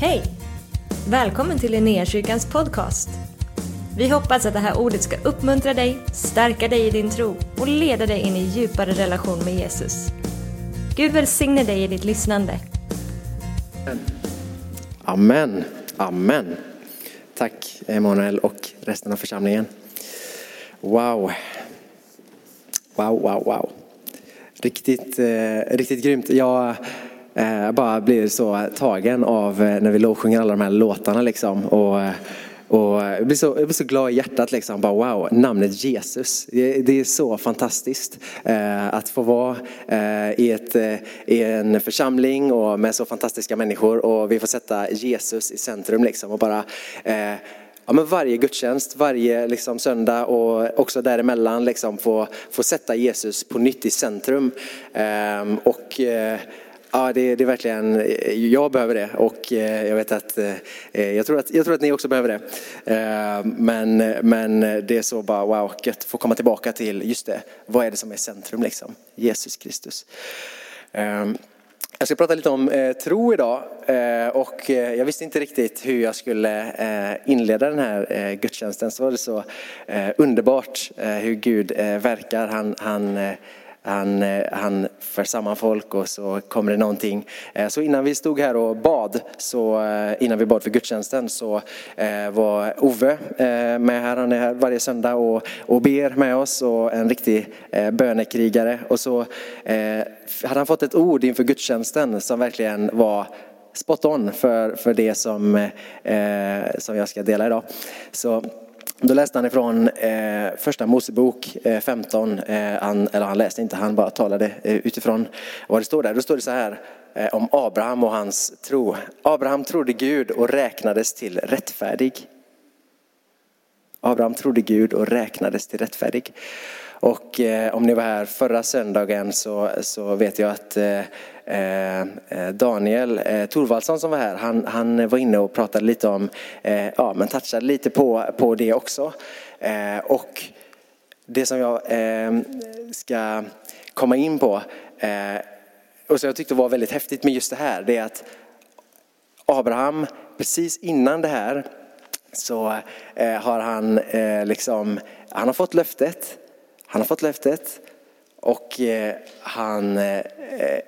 Hej! Välkommen till Linnéakyrkans podcast. Vi hoppas att det här ordet ska uppmuntra dig, stärka dig i din tro och leda dig in i djupare relation med Jesus. Gud välsigne dig i ditt lyssnande. Amen, amen. Tack Emanuel och resten av församlingen. Wow. Wow, wow, wow. Riktigt, eh, riktigt grymt. Jag jag bara blir så tagen av eh, när vi lovsjunger alla de här låtarna liksom. Och, eh, och jag, blir så, jag blir så glad i hjärtat liksom. Bara, wow, namnet Jesus. Det, det är så fantastiskt eh, att få vara eh, i, ett, eh, i en församling och med så fantastiska människor och vi får sätta Jesus i centrum liksom och bara ja, men varje gudstjänst, varje liksom, söndag och också däremellan liksom, få, få sätta Jesus på nytt i centrum. Ehm, och eh, Ja, det, det, är verkligen, eh, jag behöver det och eh, jag vet att, eh, jag tror att, jag tror att ni också behöver det. Men, men det är så bara wow, gött att få komma tillbaka till, just det, vad är det som är centrum liksom? Jesus Kristus. Ehm, jag ska prata lite om tro idag och jag visste inte riktigt hur jag skulle inleda den här gudstjänsten. Så var det så underbart hur Gud verkar. Han, han han, eh, han för samman folk och så kommer det någonting. Eh, så innan vi stod här och bad, så eh, innan vi bad för gudstjänsten så var Ove med här. Han är här varje söndag och, och ber med oss och en riktig bönekrigare. Och så hade han fått ett ord inför gudstjänsten som verkligen var spot on för, för det som, som jag ska dela idag. Så då läste han ifrån eh, första Mosebok eh, 15, eh, han, eller han läste inte, han bara talade eh, utifrån vad det står där. Då står det så här eh, om Abraham och hans tro. Abraham trodde Gud och räknades till rättfärdig. Abraham trodde Gud och räknades till rättfärdig. Och eh, om ni var här förra söndagen så, så vet jag att eh, Eh, eh, Daniel eh, Torvaldsson som var här, han, han var inne och pratade lite om, eh, ja men touchade lite på, på det också. Eh, och det som jag eh, ska komma in på, och som jag tyckte var väldigt häftigt med just det här, det är att Abraham, precis innan det här, så har han liksom, han har fått löftet han har fått löftet och eh, han eh,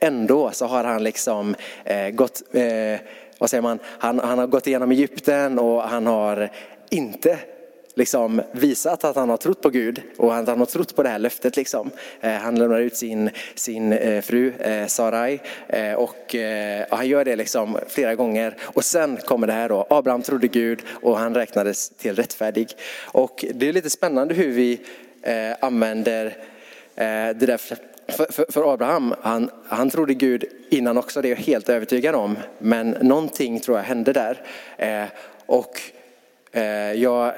ändå så har han liksom eh, gått, eh, vad säger man, han, han har gått igenom Egypten och han har inte liksom visat att han har trott på Gud och att han har trott på det här löftet. Liksom. Eh, han lämnar ut sin, sin eh, fru Sarai och han gör det liksom flera gånger. Och sen kommer det här då, Abraham trodde Gud och han räknades till rättfärdig. Och det är lite spännande hur vi använder Eh, det där för, för, för, Abraham. Han, han trodde Gud innan också, det är jag helt övertygad om. Men någonting tror jag hände där. Eh, och eh, jag,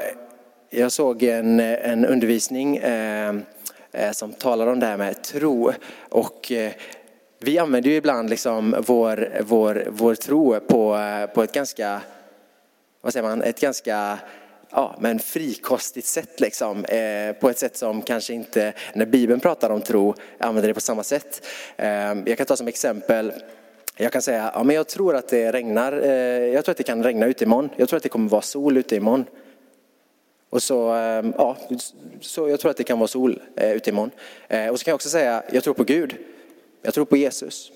jag såg en, en undervisning eh, eh som talar om det här med tro. Och eh, vi använder ju ibland liksom vår, vår, vår tro på, på ett ganska, vad säger man, ett ganska ja, men frikostigt sätt. Liksom, eh, på ett sätt som kanske inte, när Bibeln pratar om tro, använder det på samma sätt. Eh, jag kan ta som exempel, jag kan säga, ja, men jag tror att det regnar, eh, jag tror att det kan regna ute imorgon. Jag tror att det kommer vara sol ute imorgon. Och så, eh, ja, så jag tror att det kan vara sol eh, ute imorgon. Eh, och så kan jag också säga, jag tror på Gud. Jag tror på Jesus.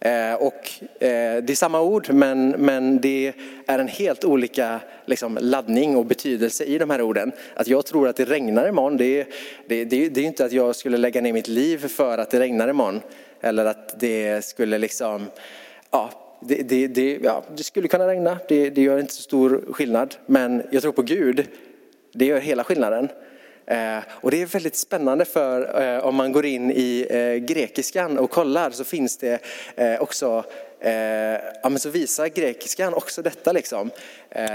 Eh, och eh, det är samma ord men, men det är en helt olika liksom, laddning och betydelse i de här orden. Att jag tror att det regnar imorgon, det, det, det, det är inte att jag skulle lägga ner mitt liv för att det regnar imorgon. Eller att det skulle liksom, ja, det, det, det, ja, det skulle kunna regna, det, det gör inte så stor skillnad. Men jag tror på Gud, det gör hela skillnaden. Eh, och det är väldigt spännande för eh, om man går in i eh, grekiskan och kollar så finns det också ja, men så visar grekiskan också detta. Liksom.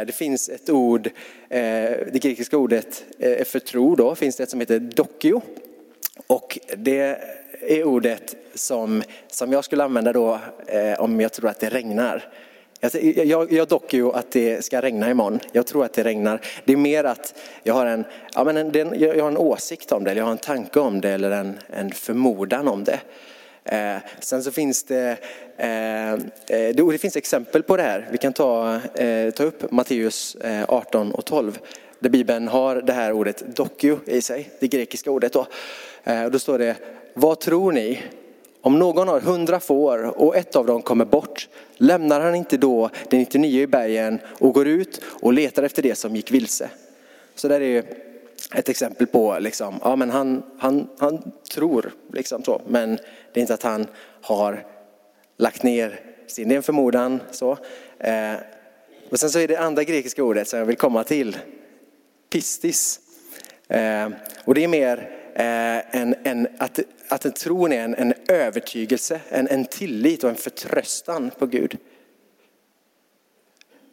Det finns ett ord, det grekiska ordet för tro då, finns det ett som heter dokio. Och det är ordet som, som jag skulle använda då om jag tror att det regnar. Alltså, jag, jag dockar ju att det ska regna imorgon. Jag tror att det regnar. Det är mer att jag har en, ja, men en, jag har en åsikt om det, eller jag har en tanke om det eller en, en förmodan om det. Eh, sen så finns det, eh, eh det, det finns exempel på det här. Vi kan ta, eh, ta upp Matteus eh, 18 och 12 där Bibeln har det här ordet dokio i sig, det grekiska ordet. Då. Eh, och då står det, vad tror ni? Om någon har hundra får och ett av dem kommer bort, lämnar han inte då det 99 i bergen och går ut och letar efter det som gick vilse? Så där är ett exempel på, liksom, ja men han, han, han tror, liksom så, men det är inte att han har lagt ner sin, det är en förmodan. Så. Eh, och sen så är det andra grekiska ordet som jag vill komma till, pistis. Eh, och det är mer Eh, en, en, att, att en tron är en, en övertygelse, en, en tillit och en förtröstan på Gud.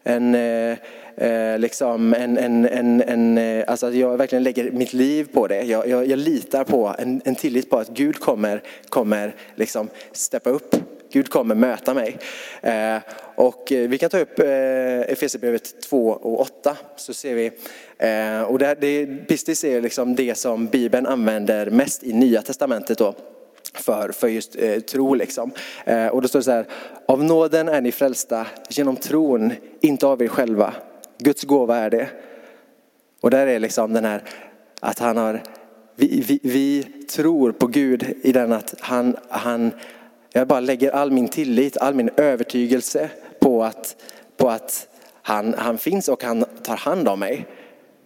En, eh, eh liksom en, en, en, en, eh, alltså att jag verkligen lägger mitt liv på det. Jag, jag, jag litar på en, en tillit på att Gud kommer, kommer liksom steppa upp. Gud kommer möta mig. Eh, och eh, vi kan ta upp eh, Efesierbrevet 2 och 8 så ser vi. Och det, det, pistis är liksom det som Bibeln använder mest i Nya Testamentet. Då för, för just eh, tro. Liksom. Eh, och då står det så här, av nåden är ni frälsta genom tron, inte av er själva. Guds gåva är det. Och där är liksom den här att han har, vi, vi, vi tror på Gud i den att han, han, jag bara lägger all min tillit, all min övertygelse på att, på att han, han finns och han tar hand om mig.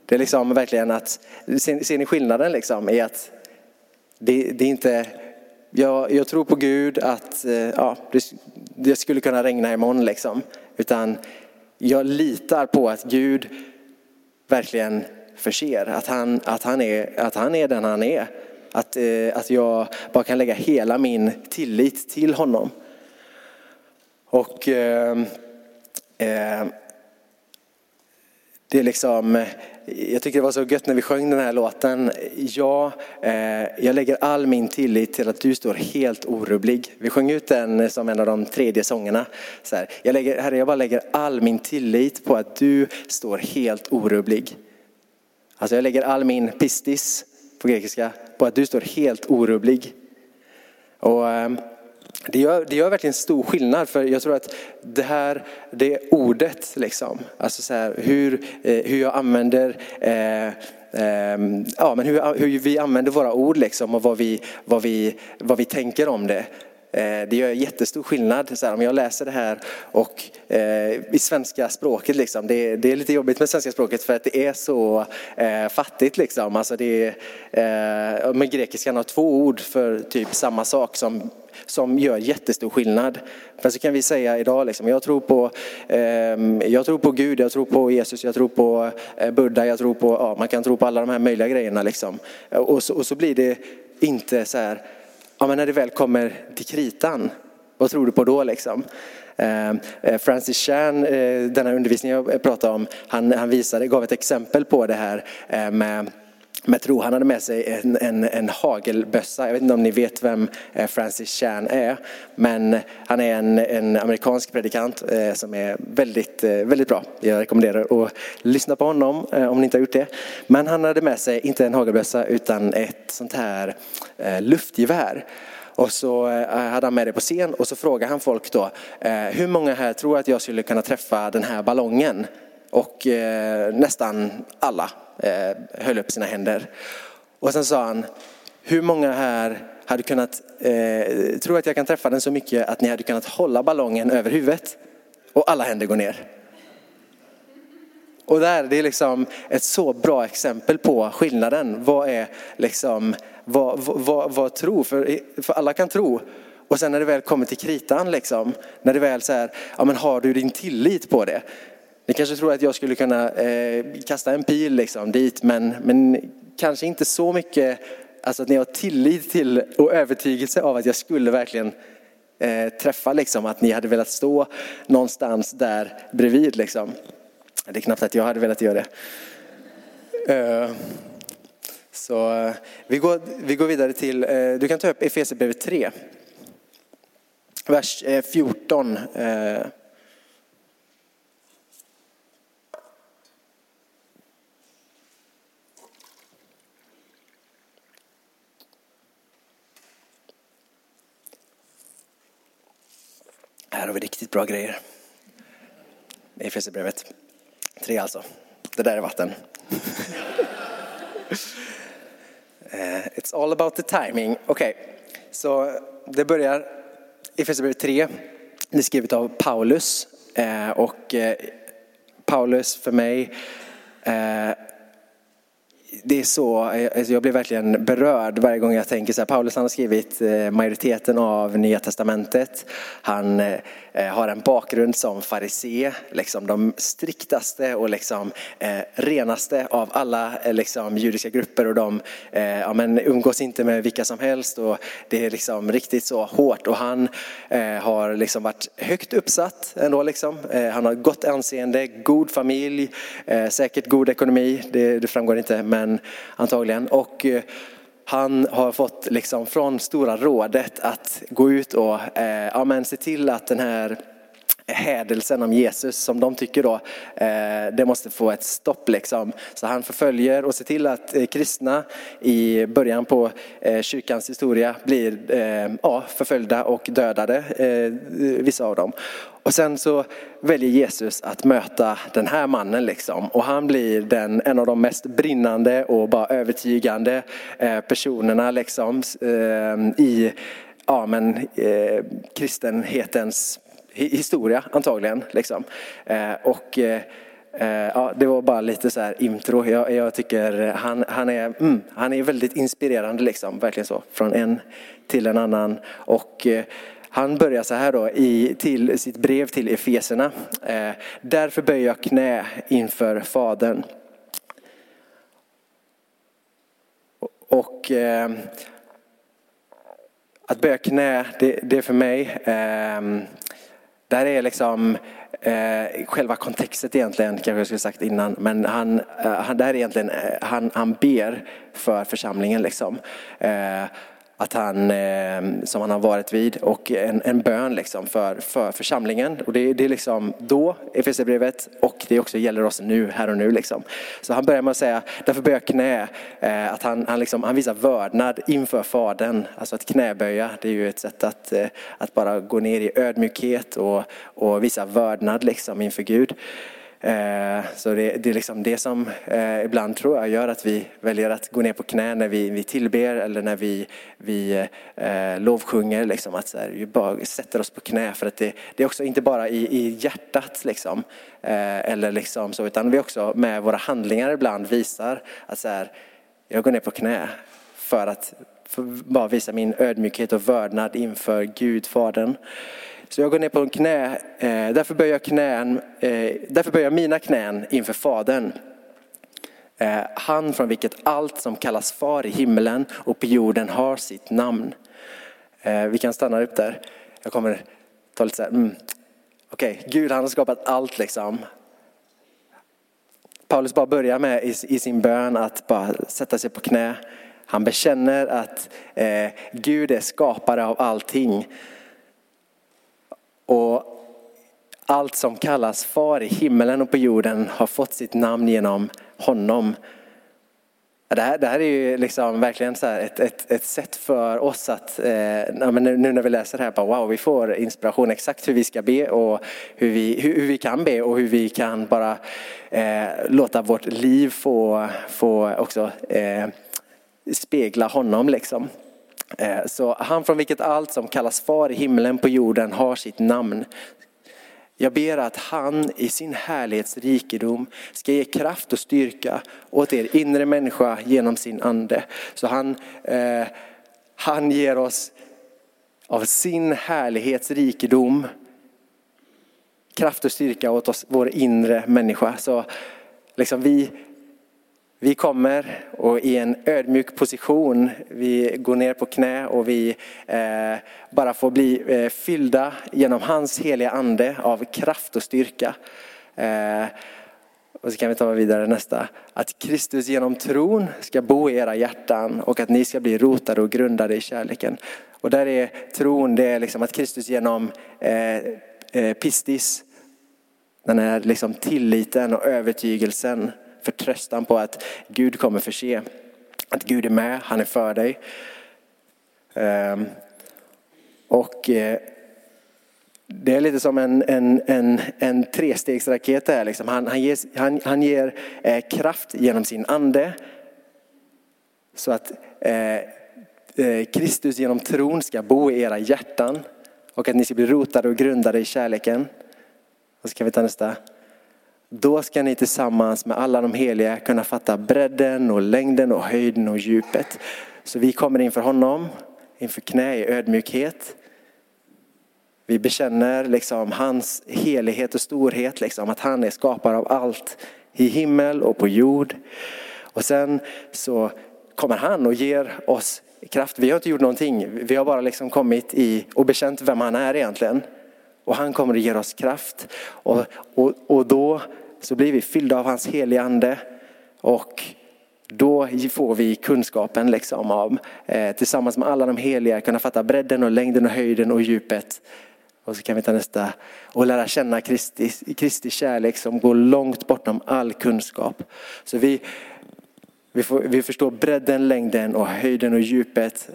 Det är liksom verkligen att, ser, ser ni skillnaden liksom i att det, det är inte jag, jag tror på Gud att eh, ja, det, det, skulle kunna regna imorgon liksom. Utan jag litar på att Gud verkligen förser, att han, att han, är, att han är den han är. Att, eh, att jag bara kan lägga hela min tillit till honom. Och eh, eh, det är liksom, jag tycker det var så gött när vi sjöng den här låten. Ja, eh, jag lägger all min tillit till att du står helt orubblig. Vi sjöng ut den som en av de tredje sångerna. Så här, jag lägger, herre, jag bara lägger all min tillit på att du står helt orubblig. Alltså jag lägger all min pistis på grekiska på att du står helt orubblig. Och, ehm, det gör, det gör verkligen stor skillnad för jag tror att det här, det ordet liksom, alltså så här, hur, eh, hur jag använder eh, eh, ja, men hur, hur vi använder våra ord liksom och vad vi, vad vi, vad vi tänker om det. Eh, det gör jättestor skillnad. Så här, om jag läser det här och eh, i svenska språket, liksom, det, det, är lite jobbigt med svenska språket för att det är så eh, fattigt. Liksom. Alltså det, eh, med grekiskan har två ord för typ samma sak som som gör jättestor skillnad. För så kan vi säga idag, liksom, jag, tror på, eh, jag tror på Gud, jag tror på Jesus, jag tror på eh, Buddha, jag tror på, ja, man kan tro på alla de här möjliga grejerna. Liksom. Och, så, och så blir det inte så här, ja, men när det väl kommer till kritan, vad tror du på då liksom? Ehm, eh, Francis Chan, eh, den denna undervisning jag pratade om, han, han visade, gav ett exempel på det här eh, med men jag tror Han hade med sig en, en, en hagelbössa. Jag vet inte om ni vet vem eh, Francis Chan är. Men han är en, en amerikansk predikant eh, som är väldigt, eh, väldigt bra. Jag rekommenderar att lyssna på honom eh, om ni inte har gjort det. Men han hade med sig inte en hagelbössa utan ett sånt här eh, luftgevär. Och så eh, hade han med det på scen och så frågade han folk då, hur många här tror att jag skulle kunna träffa den här ballongen? Och eh, nästan alla eh, höll upp sina händer. Och sen sa han, hur många här hade kunnat, eh, tror att jag kan träffa den så mycket att ni hade kunnat hålla ballongen över huvudet? Och alla händer går ner. Och där, det är liksom ett så bra exempel på skillnaden. Vad är liksom, vad, vad, vad tro? För, för alla kan tro. Och sen när det väl kommer till kritan, liksom, när det väl så här, ja men har du din tillit på det? Ni kanske tror att jag skulle kunna eh, kasta en pil liksom dit, men, men kanske inte så mycket, alltså att ni har tillit till och övertygelse av att jag skulle verkligen eh, träffa, liksom, att ni hade velat stå någonstans där bredvid. Liksom. Det är knappt att jag hade velat göra det. Eh, så eh, vi går, vi går vidare till, eh, du kan ta upp Efesierbrevet 3, vers eh, 14. Här har vi riktigt bra grejer. I Efesierbrevet 3 alltså. Det där är vatten. Eh, it's all about the timing. Okej, okay. så det börjar i Efesierbrevet 3. Det är skrivet av Paulus. Eh, och eh, Paulus för mig det är så, eh, alltså jag blir verkligen berörd varje gång jag tänker så här. Paulus han har skrivit eh, majoriteten av Nya Testamentet. Han eh, har en bakgrund som farisé, liksom de striktaste och liksom eh, renaste av alla liksom, judiska grupper och de ja, men, umgås inte med vilka som helst och det är liksom riktigt så hårt och han har liksom varit högt uppsatt ändå liksom. Han har gott anseende, god familj, säkert god ekonomi, det, det framgår inte men antagligen. Och eh, han har fått liksom från Stora rådet att gå ut och eh, ja, men se till att den här hädelsen om Jesus som de tycker då, eh, det måste få ett stopp liksom. Så han förföljer och ser till att eh, kristna i början på eh, kyrkans historia blir eh, ja, förföljda och dödade, eh, vissa av dem. Och sen så väljer Jesus att möta den här mannen liksom. Och han blir den, en av de mest brinnande och bara övertygande eh, personerna liksom i ja, men, kristenhetens historia antagligen. Liksom. Eh, och eh, eh, ja, det var bara lite så här intro. Jag, jag tycker han, han, är, mm, han är väldigt inspirerande, liksom, verkligen så. Från en till en annan. Och eh, han börjar så här då i till sitt brev till Efeserna. Eh, Därför böjer jag knä inför Fadern. Och att böja knä, det, det är för mig ehm, där är liksom eh, själva kontextet egentligen, kanske jag skulle sagt innan, men han, eh, han, där är egentligen, eh, han, han ber för församlingen liksom. Eh, att han, eh, som han har varit vid och en, en bön liksom för, för församlingen. Och det, det är liksom då, Efesierbrevet, och det också gäller oss nu, här och nu. Liksom. Så han börjar med att säga, därför böjer jag knä, eh, att han, han, liksom, han visar vördnad inför Fadern. Alltså att knäböja, det är ju ett sätt att, eh, att bara gå ner i ödmjukhet och, och visa vördnad liksom inför Gud. Eh, så det, det, är liksom det som eh, ibland tror jag gör att vi väljer att gå ner på knä när vi, vi tillber eller när vi, vi eh, lovsjunger. Liksom, att så här, vi bara sätter oss på knä för att det, det är också inte bara i, i hjärtat liksom, eller liksom så, utan vi också med våra handlingar ibland visar att så här, jag går ner på knä för att för bara visa min ödmjukhet och vördnad inför Gud, Fadern. Så jag går ner på en knä, eh, därför böjer jag, knän, eh, därför böjer jag mina knän inför Fadern. Eh, han från vilket allt som kallas far i himlen och på jorden har sitt namn. Eh, vi kan stanna upp där. Jag kommer ta lite så här, mm. okej, okay, Gud han har skapat allt liksom. Paulus bara börjar med i, i sin bön att bara sätta sig på knä. Han bekänner att eh, Gud är skapare av allting. Och allt som kallas far i himmelen och på jorden har fått sitt namn genom honom. Det här, det här är ju liksom verkligen så ett, ett, ett sätt för oss att, eh, nu när vi läser det här, bara, wow, vi får inspiration exakt hur vi ska be och hur vi, hur, hur vi kan be och hur vi kan bara eh, låta vårt liv få, få också eh, spegla honom. Liksom. Eh, så han från vilket allt som kallas far i himlen på jorden har sitt namn. Jag ber att han i sin härlighetsrikedom ska ge kraft och styrka åt er inre människa genom sin ande. Så han, eh, han ger oss av sin härlighetsrikedom kraft och styrka åt oss, vår inre människa. Så liksom vi vi kommer och i en ödmjuk position, vi går ner på knä och vi eh, bara får bli eh, fyllda genom hans heliga ande av kraft och styrka. Eh, och så kan vi ta vidare nästa. Att Kristus genom tron ska bo i era hjärtan och att ni ska bli rotade och grundade i kärleken. Och där är tron, det är liksom att Kristus genom eh, eh, pistis, den här liksom tilliten och övertygelsen förtröstan på att Gud kommer förse. Att Gud är med, han är för dig. Ehm, och eh, det är lite som en, en, en, en trestegsraket här. Liksom. Han, han ger, han, han ger eh, kraft genom sin ande. Så att eh, eh, Kristus genom tron ska bo i era hjärtan. Och att ni ska bli rotade och grundade i kärleken. Och så kan vi ta nästa. Då ska ni tillsammans med alla de heliga kunna fatta bredden och längden och höjden och djupet. Så vi kommer inför honom, inför knä i ödmjukhet. Vi bekänner liksom hans helighet och storhet, liksom, att han är skapare av allt i himmel och på jord. Och sen så kommer han och ger oss kraft. Vi har inte gjort någonting, vi har bara liksom kommit i och bekänt vem han är egentligen. Och han kommer att ge oss kraft. Och, och, och då så blir vi fyllda av hans heliga ande. Och då får vi kunskapen liksom av, eh, tillsammans med alla de heliga, kunna fatta bredden och längden och höjden och djupet. Och så kan vi ta nästa. Och lära känna Kristi, Kristi kärlek som går långt bortom all kunskap. Så vi, vi, får, vi förstår bredden, längden och höjden och djupet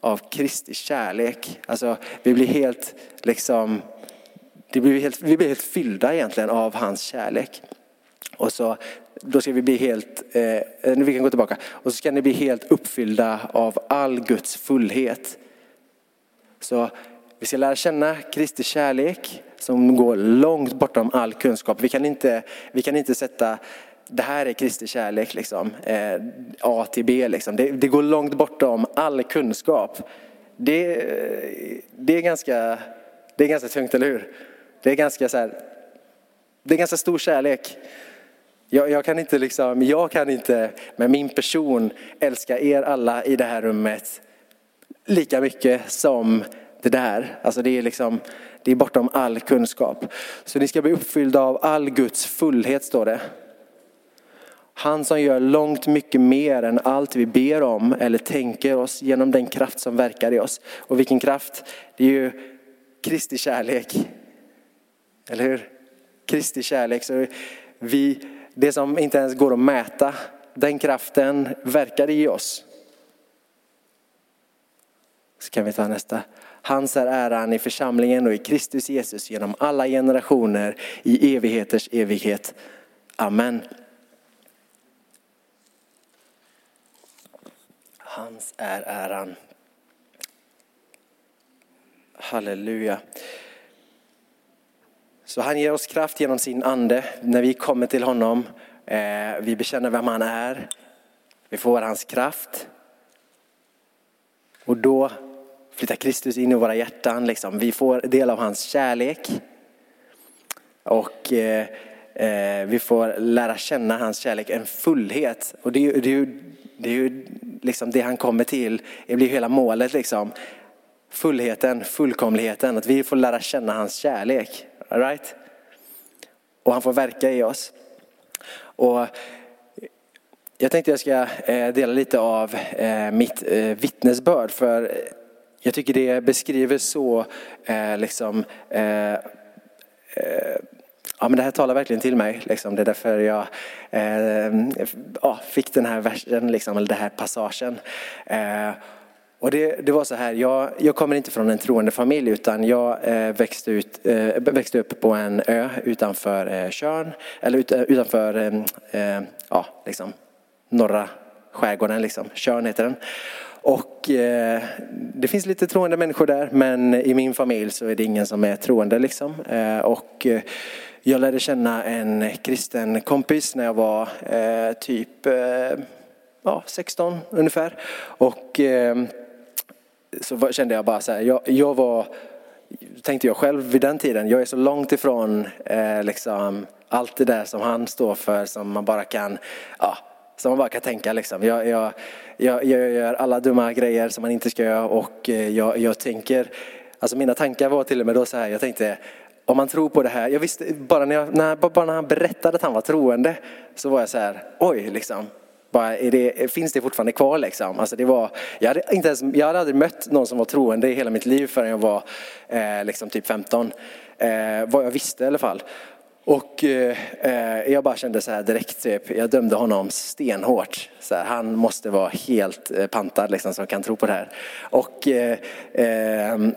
av Kristi kärlek. Alltså vi blir helt liksom det blir helt, vi blir helt fyllda egentligen av hans kärlek. Och så, då ska vi bli helt, eh, eh, vi kan gå tillbaka, och så ska ni bli helt uppfyllda av all Guds fullhet. Så vi ska lära känna Kristi kärlek som går långt bortom all kunskap. Vi kan inte, vi kan inte sätta det här är Kristi kärlek, liksom, eh, A till B. Liksom. Det, det, går långt bortom all kunskap. Det, det, är ganska, det är ganska tungt, eller hur? Det är ganska, så här, det är ganska stor kärlek. Jag, jag, kan inte liksom, jag kan inte med min person älska er alla i det här rummet lika mycket som det där. Alltså det är liksom, det är bortom all kunskap. Så ni ska bli uppfyllda av all Guds fullhet står det. Han som gör långt mycket mer än allt vi ber om eller tänker oss genom den kraft som verkar i oss. Och vilken kraft? Det är ju Kristi kärlek. Eller hur? Kristi kärlek. Så vi, det som inte ens går att mäta, den kraften verkar i oss. Så kan vi ta nästa. Hans är äran i församlingen och i Kristus Jesus genom alla generationer i evigheters evighet. Amen. Hans är äran. Halleluja. Så han ger oss kraft genom sin ande när vi kommer till honom. Eh, vi bekänner vem han är. Vi får hans kraft. Och då flyttar Kristus in i våra hjärtan. Liksom. Vi får del av hans kärlek. Och eh, eh, vi får lära känna hans kärlek, en fullhet. Och det är, det är ju, det, är ju liksom det han kommer till. Det blir hela målet. Liksom. Fullheten, fullkomligheten. Att vi får lära känna hans kärlek. All right? Och han får verka i oss. Och jag tänkte jag ska eh, dela lite av eh, mitt eh, vittnesbörd. För jag tycker det beskriver så, liksom, ja men det här talar verkligen till mig. Liksom. Det är därför jag ja, fick den här versen, liksom, eller den här passagen. Och det, det, var så här, jag, jag, kommer inte från en troende familj utan jag eh, växte, ut, eh, växte upp på en ö utanför eh, Tjörn, eller ut, eh, utanför eh, eh, ja, liksom, norra skärgården, liksom. Tjörn heter den. Och eh, det finns lite troende människor där men i min familj så är det ingen som är troende. Liksom. Eh, och eh, jag lärde känna en kristen kompis när jag var eh, typ ja, 16 ungefär. Och så kände jag bara så här, jag, jag, var, tänkte jag själv vid den tiden, jag är så långt ifrån eh, liksom, allt det där som han står för som man bara kan, ja, som man bara kan tänka liksom. Jag, jag, jag, jag gör alla dumma grejer som man inte ska göra och eh, jag, jag tänker, alltså mina tankar var till och med då så här, jag tänkte om man tror på det här, jag visste bara när, jag, när, bara när han berättade att han var troende så var jag så här, oj liksom, bara, det, finns det fortfarande kvar liksom? Alltså det var, jag, hade inte ens, jag hade aldrig mött någon som var troende i hela mitt liv förrän jag var eh, liksom typ 15. Eh, vad jag visste i alla fall. Och eh, eh, jag bara kände så här direkt, typ, jag dömde honom stenhårt. Så här, han måste vara helt eh, pantad liksom, som kan tro på det här. Och, eh, ehm,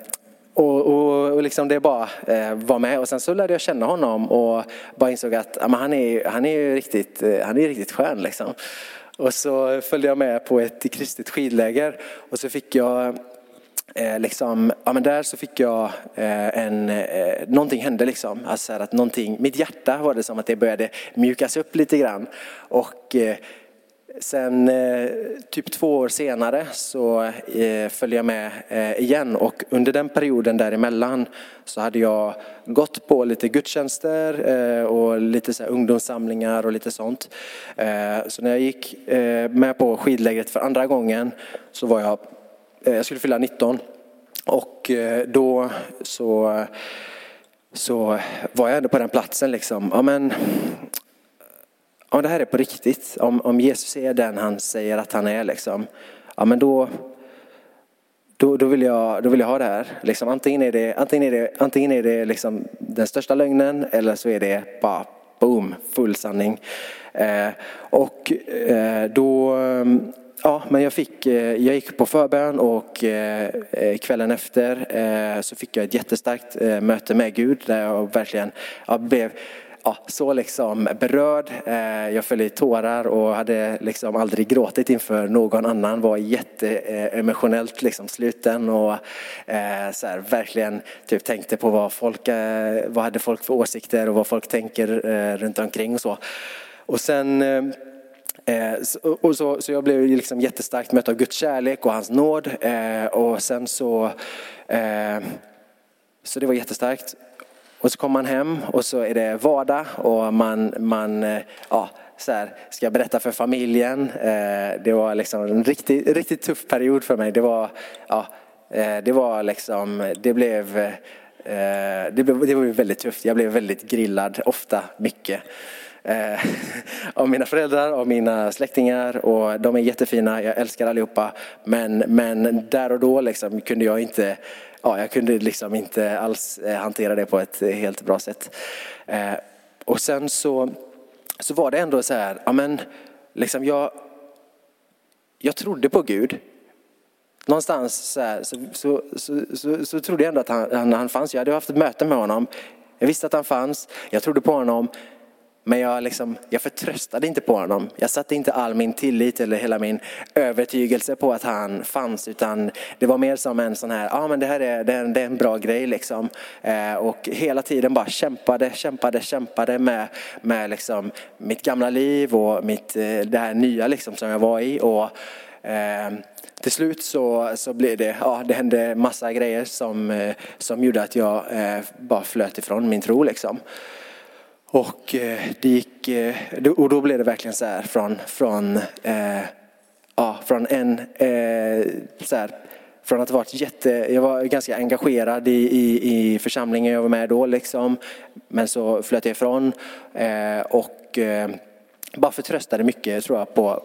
och, och, och liksom det bara eh, var med och sen så lärde jag känna honom och bara insåg att ja, han, är, han är riktigt, eh, han är riktigt skön liksom. Och så följde jag med på ett kristet skidläger och så fick jag eh, liksom, ja men där så fick jag eh, en, eh, någonting hände liksom. Alltså att någonting, mitt hjärta var det som att det började mjukas upp lite grann. Och eh, Sen eh, typ två år senare så eh, följde jag med eh, igen och under den perioden däremellan så hade jag gått på lite gudstjänster och lite så ungdomssamlingar och lite sånt. Så när jag gick med på skidlägret för andra gången så var jag, jag skulle fylla 19 och då så så var jag ändå på den platsen liksom. Ja, men om det här är på riktigt, om, om Jesus är den han säger att han är, liksom, ja men då, då, då, vill jag, då vill jag ha det här. Liksom, antingen är det, antingen är det, antingen är det liksom den största lögnen eller så är det bara boom, full sanning. Eh, och eh, då, ja men jag fick, eh, jag gick på förbön och eh, eh kvällen efter eh, så fick jag ett jättestarkt eh, möte med Gud där jag verkligen jag blev ja, så liksom berörd. Eh, jag föll i tårar och hade liksom aldrig gråtit inför någon annan. Var jätteemotionellt liksom sluten och eh, så här, verkligen typ tänkte på vad folk, eh, vad hade folk för åsikter och vad folk tänker runt omkring och så. Och sen och så, så jag blev liksom jättestarkt mött av Guds kärlek och hans nåd. och sen så, så det var jättestarkt. Och så kommer man hem och så är det vardag och man, man eh, ja, så här, ska berätta för familjen. Eh, det var liksom en riktigt, riktigt tuff period för mig. Det var, ja, eh, det var liksom, det blev det blev, det var väldigt tufft. Jag blev väldigt grillad, ofta, mycket. av mina föräldrar, av mina släktingar och de är jättefina, jag älskar allihopa. Men, men där och då liksom kunde jag inte ja, jag kunde liksom inte alls eh, hantera det på ett eh, helt bra sätt. Eh, och sen så, så var det ändå så här, ja men liksom jag, jag trodde på Gud. Någonstans så, här, så, så, så, så, trodde jag ändå att han, han, han fanns. Jag hade haft ett möte med honom. Jag visste att han fanns. Jag trodde på honom. Men jag, liksom, jag förtröstade inte på honom. Jag satte inte all min tillit eller hela min övertygelse på att han fanns. Utan det var mer som en sån här, ja ah, men det här är, det är, en, det är en bra grej liksom. Eh, och hela tiden bara kämpade, kämpade, kämpade med, med liksom mitt gamla liv och mitt, eh, det här nya liksom som jag var i. Och, eh, till slut så, så blev det, ja det hände massa grejer som, eh, som gjorde att jag eh, bara flöt ifrån min tro liksom. Och eh, det gick, eh, och då blev det verkligen så här från, från, eh, ja, från en, eh, så här, från att ha varit jätte, jag var ganska engagerad i, i, i församlingen jag var med då liksom. Men så flöt jag ifrån och bara förtröstade mycket tror jag på,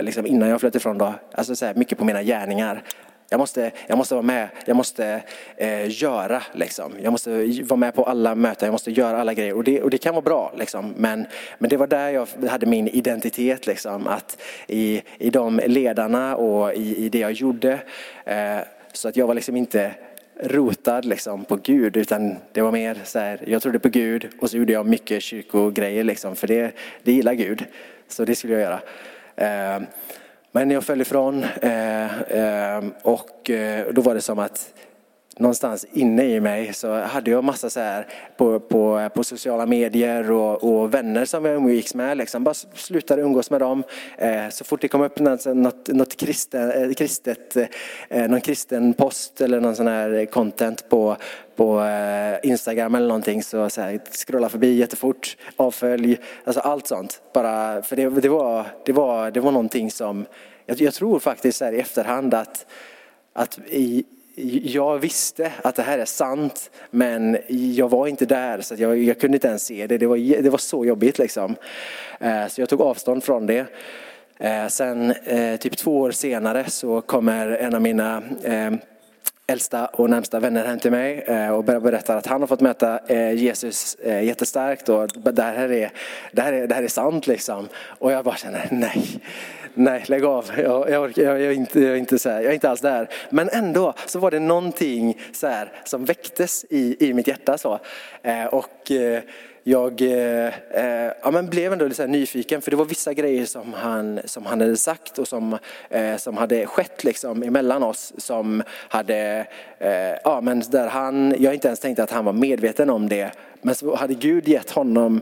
liksom innan jag flöt ifrån då, alltså så här, mycket på mina gärningar. Jag måste, jag måste vara med, jag måste eh, göra liksom. Jag måste vara med på alla möten, jag måste göra alla grejer. Och det, och det kan vara bra liksom. Men, men det var där jag hade min identitet liksom. Att i, i de ledarna och i, i det jag gjorde. Eh, så att jag var liksom inte rotad liksom på Gud utan det var mer så här, jag trodde på Gud och så gjorde jag mycket kyrkogrejer liksom. För det, det gillar Gud. Så det skulle jag göra. Eh, men jag föll ifrån eh, eh, och eh, då var det som att någonstans inne i mig så hade jag massa så här på, på, på sociala medier och, och vänner som jag umgicks med. Liksom. Bara slutade umgås med dem. Eh, så fort det kom upp något, något, något kristet, eh, kristet, eh, någon kristen post eller någon sån här content på, på eh, Instagram eller någonting så, så här, scrolla förbi jättefort, avfölj, alltså allt sånt. Bara, för det, det, var, det, var, det var någonting som, jag, jag tror faktiskt så här i efterhand att, att i, jag visste att det här är sant men jag var inte där så jag, jag, kunde inte ens se det. Det var, det var så jobbigt liksom. Eh, så jag tog avstånd från det. Eh, sen eh, typ två år senare så kommer en av mina äldsta och närmsta vänner hem till mig eh, och berättar att han har fått möta eh, Jesus eh, jättestarkt och det här är, det här är, det här är sant liksom. Och jag bara känner nej, nej lägg av, jag, jag, jag, jag, är, inte, jag, är, inte så här, jag är inte alls där. Men ändå så var det någonting så här, som väcktes i, i mitt hjärta. Så. Och jag eh, eh, ja, men blev ändå lite nyfiken för det var vissa grejer som han, som han hade sagt och som, eh, som hade skett liksom emellan oss som hade, eh, ja men där han, jag inte ens tänkte att han var medveten om det, men så hade Gud gett honom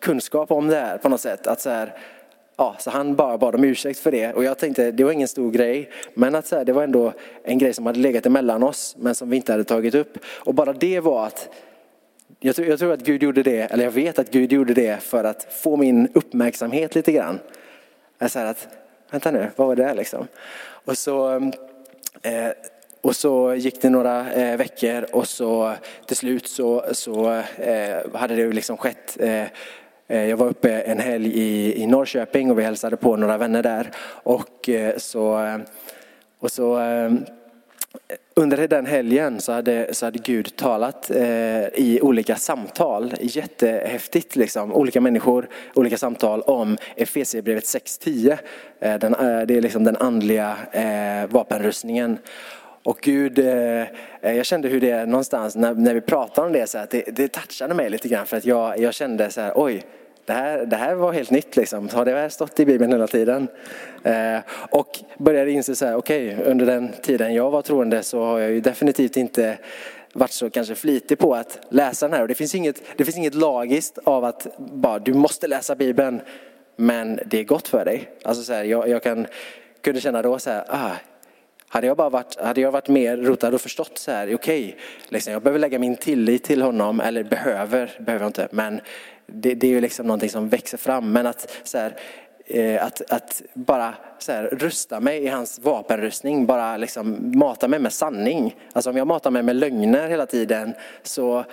kunskap om det här på något sätt. Att så här, Ja, så han bara bad om ursäkt för det och jag tänkte det var ingen stor grej men att så här, det var ändå en grej som hade legat emellan oss men som vi inte hade tagit upp. Och bara det var att jag tror, jag tror, att Gud gjorde det, eller jag vet att Gud gjorde det för att få min uppmärksamhet lite grann. Jag säger att, vänta nu, vad var det liksom? Och så, eh, och så gick det några eh, veckor och så till slut så, så eh, hade det liksom skett eh, eh, jag var uppe en helg i, i Norrköping och vi hälsade på några vänner där. Och eh, så, eh, och så eh, under den helgen så hade, så hade Gud talat eh, i olika samtal, jättehäftigt liksom, olika människor, olika samtal om Efesierbrevet 6.10. Eh, eh, det är liksom den andliga eh, vapenrustningen. Och Gud, eh, eh jag kände hur det någonstans, när, när vi pratade om det, så att det, det touchade mig lite grann för att jag, jag kände så här, oj, det här, det här var helt nytt liksom. Har det här stått i Bibeln hela tiden? Eh, och började inse så här, okej, okay, under den tiden jag var troende så har jag ju definitivt inte varit så kanske flitig på att läsa den här. Och det finns inget, det finns inget lagiskt av att bara, du måste läsa Bibeln, men det är gott för dig. Alltså så här, jag, jag kan, kunde känna då så här, ah, hade jag bara varit, hade jag varit mer rotad och förstått så här, okej, okay, liksom, jag behöver lägga min tillit till honom, eller behöver, behöver jag inte, men det, det är ju liksom någonting som växer fram. Men att, så här, eh, att, att bara så här, rusta mig i hans vapenrustning, bara liksom mata mig med sanning. Alltså om jag matar mig med lögner hela tiden så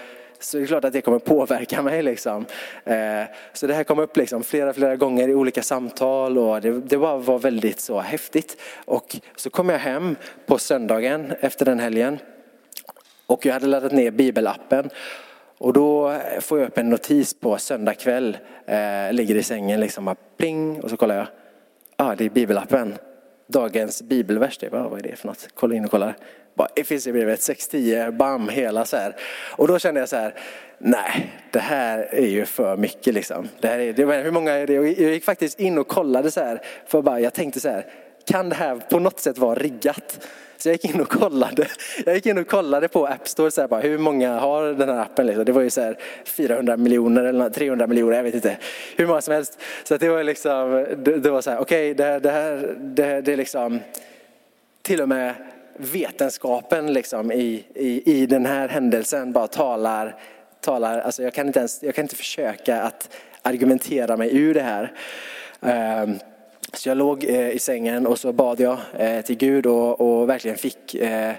så det är klart att det kommer påverka mig. Liksom. Eh, så det här kom upp liksom flera, flera gånger i olika samtal och det, det var, var väldigt så häftigt. Och så kom jag hem på söndagen efter den helgen och jag hade laddat ner bibelappen och då får jag upp en notis på söndag kväll, eh, ligger i sängen liksom, bara pling och så kollar jag. Ja, ah, det är bibelappen. Dagens bibelvers, det, vad är det för något? Kolla in och kolla. Bara Efesierbrevet 6.10, bam, hela så här. Och då kände jag så här, nej, det här är ju för mycket liksom. Det här är, det, hur många är det? Jag gick faktiskt in och kollade så här, för bara, jag tänkte så här, kan det här på något sätt vara riggat? Så jag gick in och kollade. Jag gick in och kollade på App Store, så här, bara, hur många har den här appen? Liksom. Det var ju så här 400 miljoner eller 300 miljoner, jag vet inte. Hur många som helst. Så det var liksom, det, det var så här, okej, okay, det, det här, det, det är liksom till och med vetenskapen liksom i, i, i den här händelsen bara talar, talar alltså jag kan inte ens, jag kan inte försöka att argumentera mig ur det här. Um, så jag låg eh, i sängen och så bad jag eh, till Gud och, och verkligen fick eh,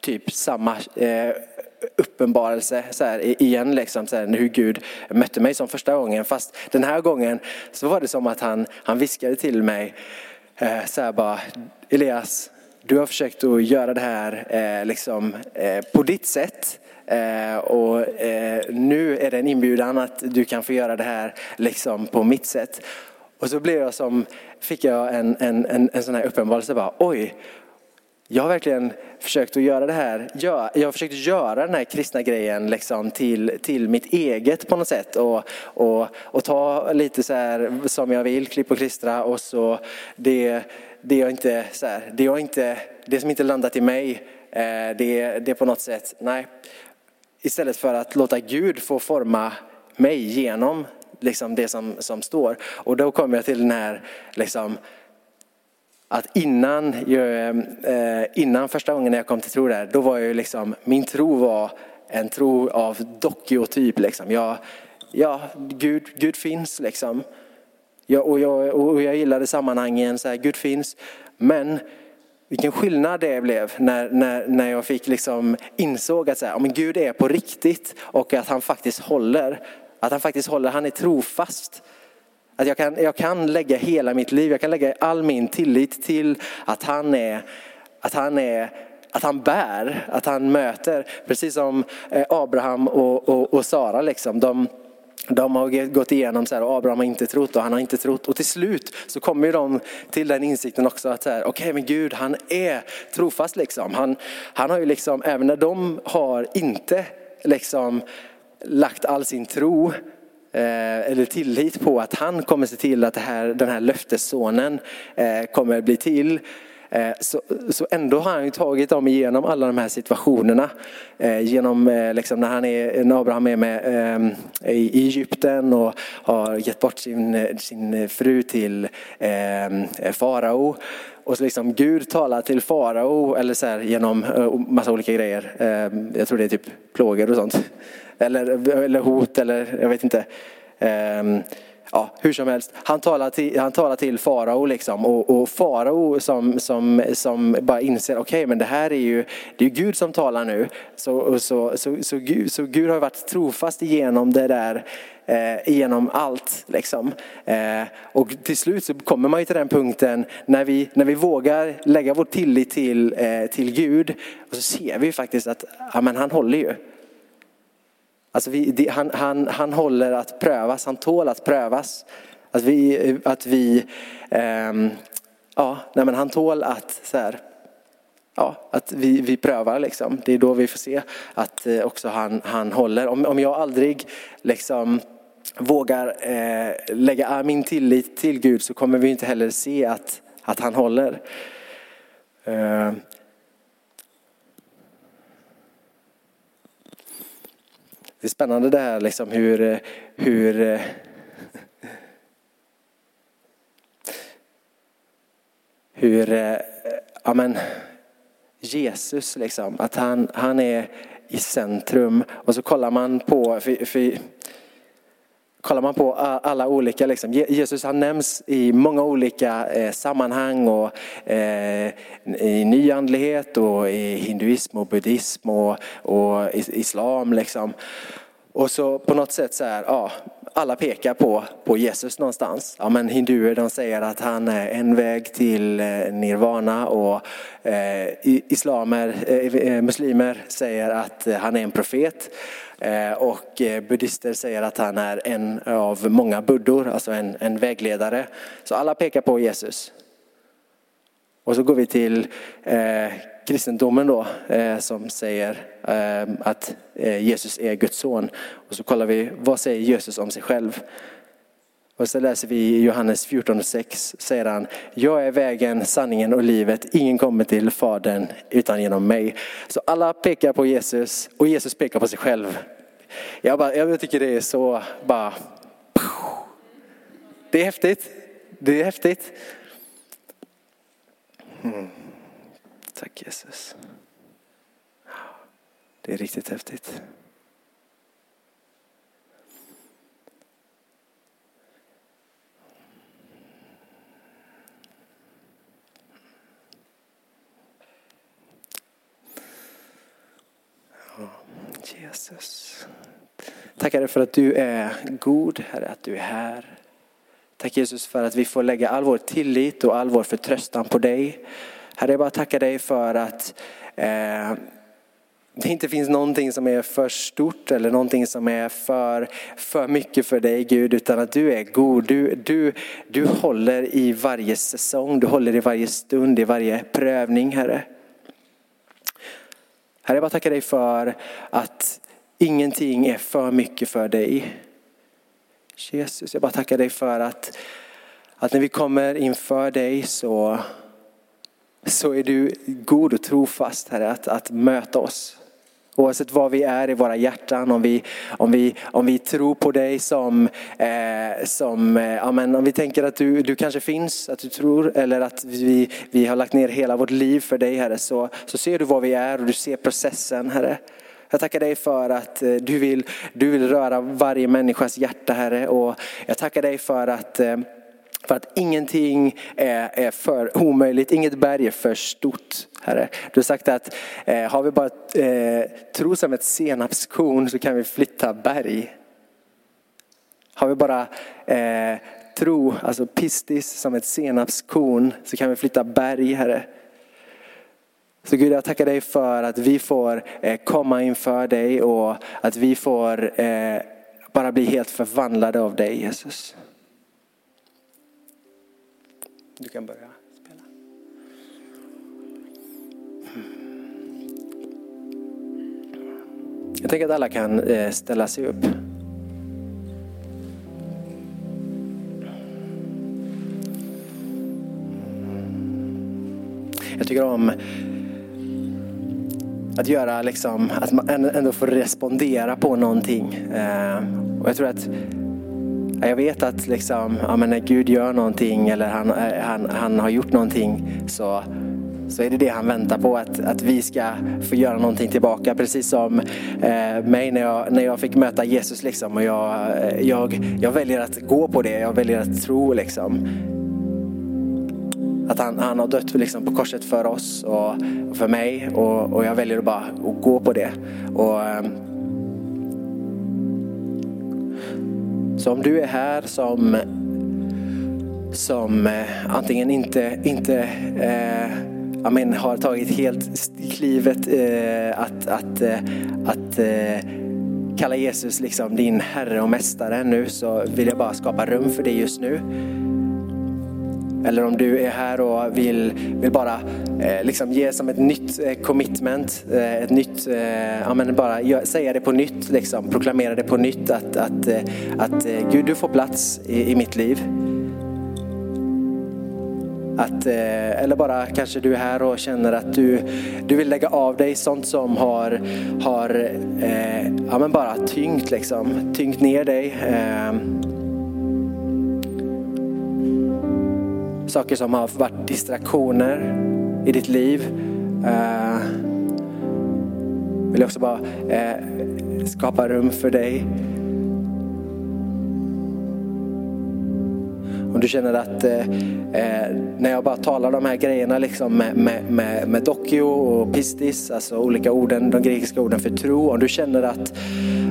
typ samma eh, uppenbarelse så här, igen, liksom, så här, hur Gud mötte mig som första gången. Fast den här gången så var det som att han, han viskade till mig så här bara, Elias, du har försökt att göra det här liksom, på ditt sätt. och nu är det en inbjudan att du kan få göra det här liksom, på mitt sätt. Och så blev jag som, fick jag en, en, en, en sån här uppenbarelse, bara, oj, jag har verkligen försökt att göra det här, jag, jag har försökt göra den här kristna grejen liksom till, till mitt eget på något sätt och, och, och ta lite så här som jag vill, klipp och klistra och så det, det jag inte, så här, det jag inte, det som inte landat i mig, eh, det, det på något sätt, nej. Istället för att låta Gud få forma mig genom liksom det som, som står. Och då kommer jag till den här, liksom, att innan, jag, eh, innan första gången jag kom till tro där, då var jag liksom, min tro var en tro av dockiotyp. Liksom. Jag, ja, Gud, Gud finns liksom. Jag, och, jag, och jag gillade sammanhangen, så här, Gud finns. Men vilken skillnad det blev när, när, när jag fick liksom insåg att så här, men Gud är på riktigt och att han faktiskt håller. Att han faktiskt håller, han är trofast. Att jag kan, jag kan lägga hela mitt liv, jag kan lägga all min tillit till att han är, att han är att han bär, att han möter. Precis som eh, Abraham och, och, och Sara. Liksom. De, de har gått igenom så här, och Abraham har inte trott och han har inte trott. Och till slut så kommer de till den insikten också att okej okay, men Gud han är trofast liksom. Han, han har ju liksom, även när de har inte liksom lagt all sin tro eh, eller tillit på att han kommer se till att det här, den här löftessonen eh, kommer bli till eh, så, så ändå har han ju tagit dem igenom alla de här situationerna. Eh, genom liksom när, han är, när Abraham är med i Egypten och har gett bort sin, sin fru till farao. Och så liksom Gud talar till farao eller så här, genom massa olika grejer. Jag tror det är typ plågor och sånt. Eller, eller hot eller jag vet inte ehm, ja, hur som helst, han talar till, han talar till farao liksom och, och farao som, som, som bara inser, okej okay, men det här är ju, det är Gud som talar nu. Så, så, så, så, Gud, så Gud har varit trofast igenom det där, eh, igenom allt liksom. Eh, och till slut så kommer man ju till den punkten när vi, när vi vågar lägga vår tillit till, eh, till Gud och så ser vi faktiskt att ja, men han håller ju. Alltså vi, det, han, han, han håller att prövas, han tål att prövas. Att vi, att vi ähm, ja, nej men han tål att så här, ja, att vi, vi prövar liksom. Det är då vi får se att eh, också han, han håller. Om, om jag aldrig liksom vågar eh, lägga min tillit till Gud så kommer vi inte heller se att, att han håller. Eh, Det är spännande det här liksom hur, eh, hur eh, hur eh, ja men, Jesus, liksom, att han, han är i centrum. Och så kollar man på, för, för, kollar man på eh, alla olika, liksom, Jesus han nämns i många olika eh, sammanhang och eh, i nyandlighet och i hinduism och buddhism och, och islam. Liksom. Och så på något sätt så här, ja, alla pekar på, på Jesus någonstans. Ja, men hinduer de säger att han är en väg till eh, nirvana och eh, islamer, eh, eh, muslimer säger att han är en profet. Eh, och eh, buddhister säger att han är en av många buddhor, alltså en, en vägledare. Så alla pekar på Jesus. Och så går vi till eh, kristendomen då eh, som säger eh, att eh, Jesus är Guds son. Och så kollar vi vad säger Jesus om sig själv. Och så läser vi i Johannes 14.6 säger han, jag är vägen, sanningen och livet. Ingen kommer till Fadern utan genom mig. Så alla pekar på Jesus och Jesus pekar på sig själv. Jag, bara, jag tycker det är så bara... Det är häftigt. Det är häftigt. Mm. Tack Jesus. Det är riktigt häftigt. Jesus. Tackar Herre för att du är god, Herre, att du är här. Tack Jesus för att vi får lägga all vår tillit och all vår förtröstan på dig. Herre, jag bara tackar dig för att eh, det inte finns någonting som är för stort eller någonting som är för, för mycket för dig Gud, utan att du är god. Du, du, du håller i varje säsong, du håller i varje stund, i varje prövning Herre. Herre, jag bara tackar dig för att ingenting är för mycket för dig. Jesus, jag bara tackar dig för att, att när vi kommer inför dig så så är du god och trofast Herre att, att möta oss. Oavsett var vi är i våra hjärtan, om vi, om vi, om vi tror på dig som, eh, som eh, amen, om vi tänker att du, du kanske finns, att du tror, eller att vi, vi har lagt ner hela vårt liv för dig Herre, så, så ser du var vi är och du ser processen Herre. Jag tackar dig för att eh, du vill, du vill röra varje människas hjärta Herre och jag tackar dig för att eh, för att ingenting är, är för omöjligt, inget berg är för stort. Herre. Du har sagt att eh, har vi bara eh, tro som ett senapskorn så kan vi flytta berg. Har vi bara eh, tro, alltså pistis som ett senapskorn så kan vi flytta berg, Herre. Så Gud, jag tackar dig för att vi får eh, komma inför dig och att vi får eh, bara bli helt förvandlade av dig Jesus. Du kan börja spela. Jag tänker att alla kan eh, ställa sig upp. Jag tycker om att göra liksom, att man ändå får respondera på någonting. Eh, och jag tror att jag vet att liksom, ja, men när Gud gör någonting eller han, eh, han, han har gjort någonting så, så är det det han väntar på, att, att vi ska få göra någonting tillbaka. Precis som eh, mig när jag, när jag fick möta Jesus. Liksom, och jag, eh, jag, jag väljer att gå på det, jag väljer att tro. Liksom. Att han, han har dött liksom på korset för oss och, och för mig och, och, jag väljer att bara att gå på det. Och, eh, så om du är här som, som eh, antingen inte, inte eh, amen, har tagit helt klivet eh, att, att, eh, att eh, kalla Jesus liksom din Herre och Mästare nu så vill jag bara skapa rum för det just nu. Eller om du är här och vill, vill bara eh, liksom ge som ett nytt eh, commitment, eh, ett nytt, eh, ja, men bara gör, säga det på nytt, liksom, proklamera det på nytt att, att, eh, att eh, Gud du får plats i, i mitt liv. Att, eh, eller bara kanske du är här och känner att du, du vill lägga av dig sånt som har, har eh, ja, men bara tyngt, liksom, tyngt ner dig. Eh, saker som har varit distraktioner i ditt liv. Eh, vill jag också bara eh, skapa rum för dig. Om du känner att eh, eh, när jag bara talar de här grejerna liksom med, med, med, med dokio och pistis, alltså olika orden, de grekiska orden för tro. Om du känner att,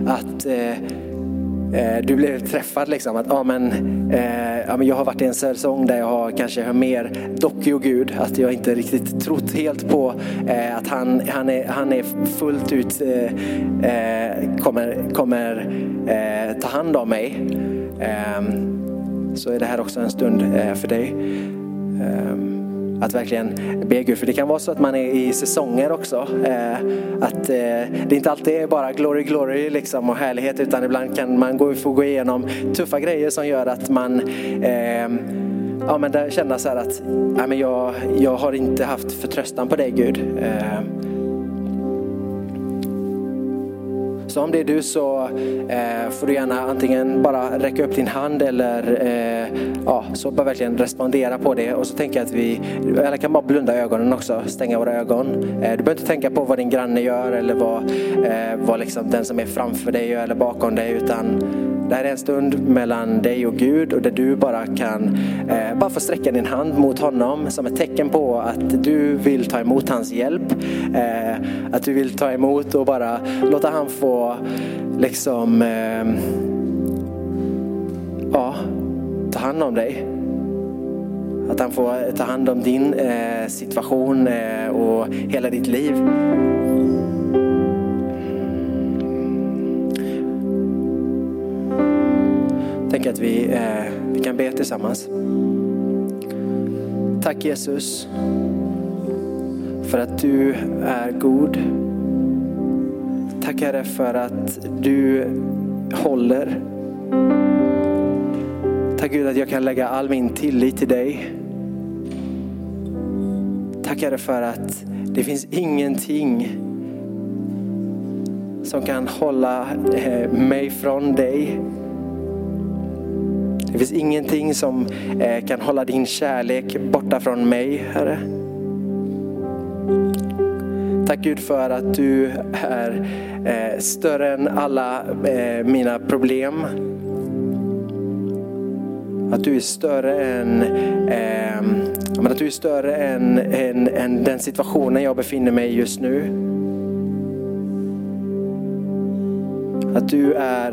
att Eh, Eh, du blev träffad liksom att ah, men, eh, ja, men jag har varit i en säsong där jag har kanske har mer dockig Gud. Att jag inte riktigt trott helt på eh, att han, han, är, han är fullt ut eh, eh kommer, kommer eh, ta hand om mig. Ehm, så är det här också en stund eh, för dig. Ehm. Att verkligen be Gud, för det kan vara så att man är i säsonger också. Eh, att eh, det inte alltid är bara glory, glory liksom och härlighet utan ibland kan man gå, få gå igenom tuffa grejer som gör att man eh, ja, men känner så här att ja, men jag, jag har inte haft förtröstan på dig Gud. Eh, Så om det är du så eh, får du gärna antingen bara räcka upp din hand eller eh, ja, så bara verkligen respondera på det. Och så tänker jag att vi, eller kan bara blunda ögonen också, stänga våra ögon. Eh, du behöver inte tänka på vad din granne gör eller vad, eh, vad liksom den som är framför dig gör eller bakom dig utan det här är en stund mellan dig och Gud och där du bara kan eh, bara få sträcka din hand mot honom som ett tecken på att du vill ta emot hans hjälp. Eh, att du vill ta emot och bara låta han få liksom eh, ja, ta hand om dig. Att han får ta hand om din eh, situation eh, och hela ditt liv. Tänker att vi, eh, vi kan be tillsammans. Tack Jesus för att du är god. Tack Herre för att du håller. Tack Gud att jag kan lägga all min tillit till dig. Tack Herre för att det finns ingenting som kan hålla eh, mig från dig. Det finns ingenting som eh, kan hålla din kärlek borta från mig, Herre. Tack Gud för att du är eh, större än alla eh, mina problem. Att du är större än, att du är större än, än, än den situationen jag befinner mig i just nu. Att du är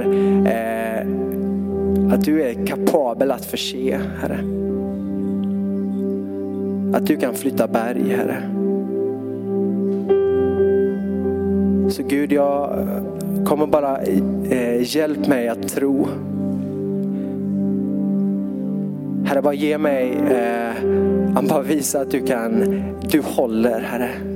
att du är kapabel att förse, Herre. Att du kan flytta berg, Herre. Så Gud, jag eh, kommer bara eh, hjälp mig att tro. Herre, bara ge mig, eh, bara visa att du kan, du håller Herre.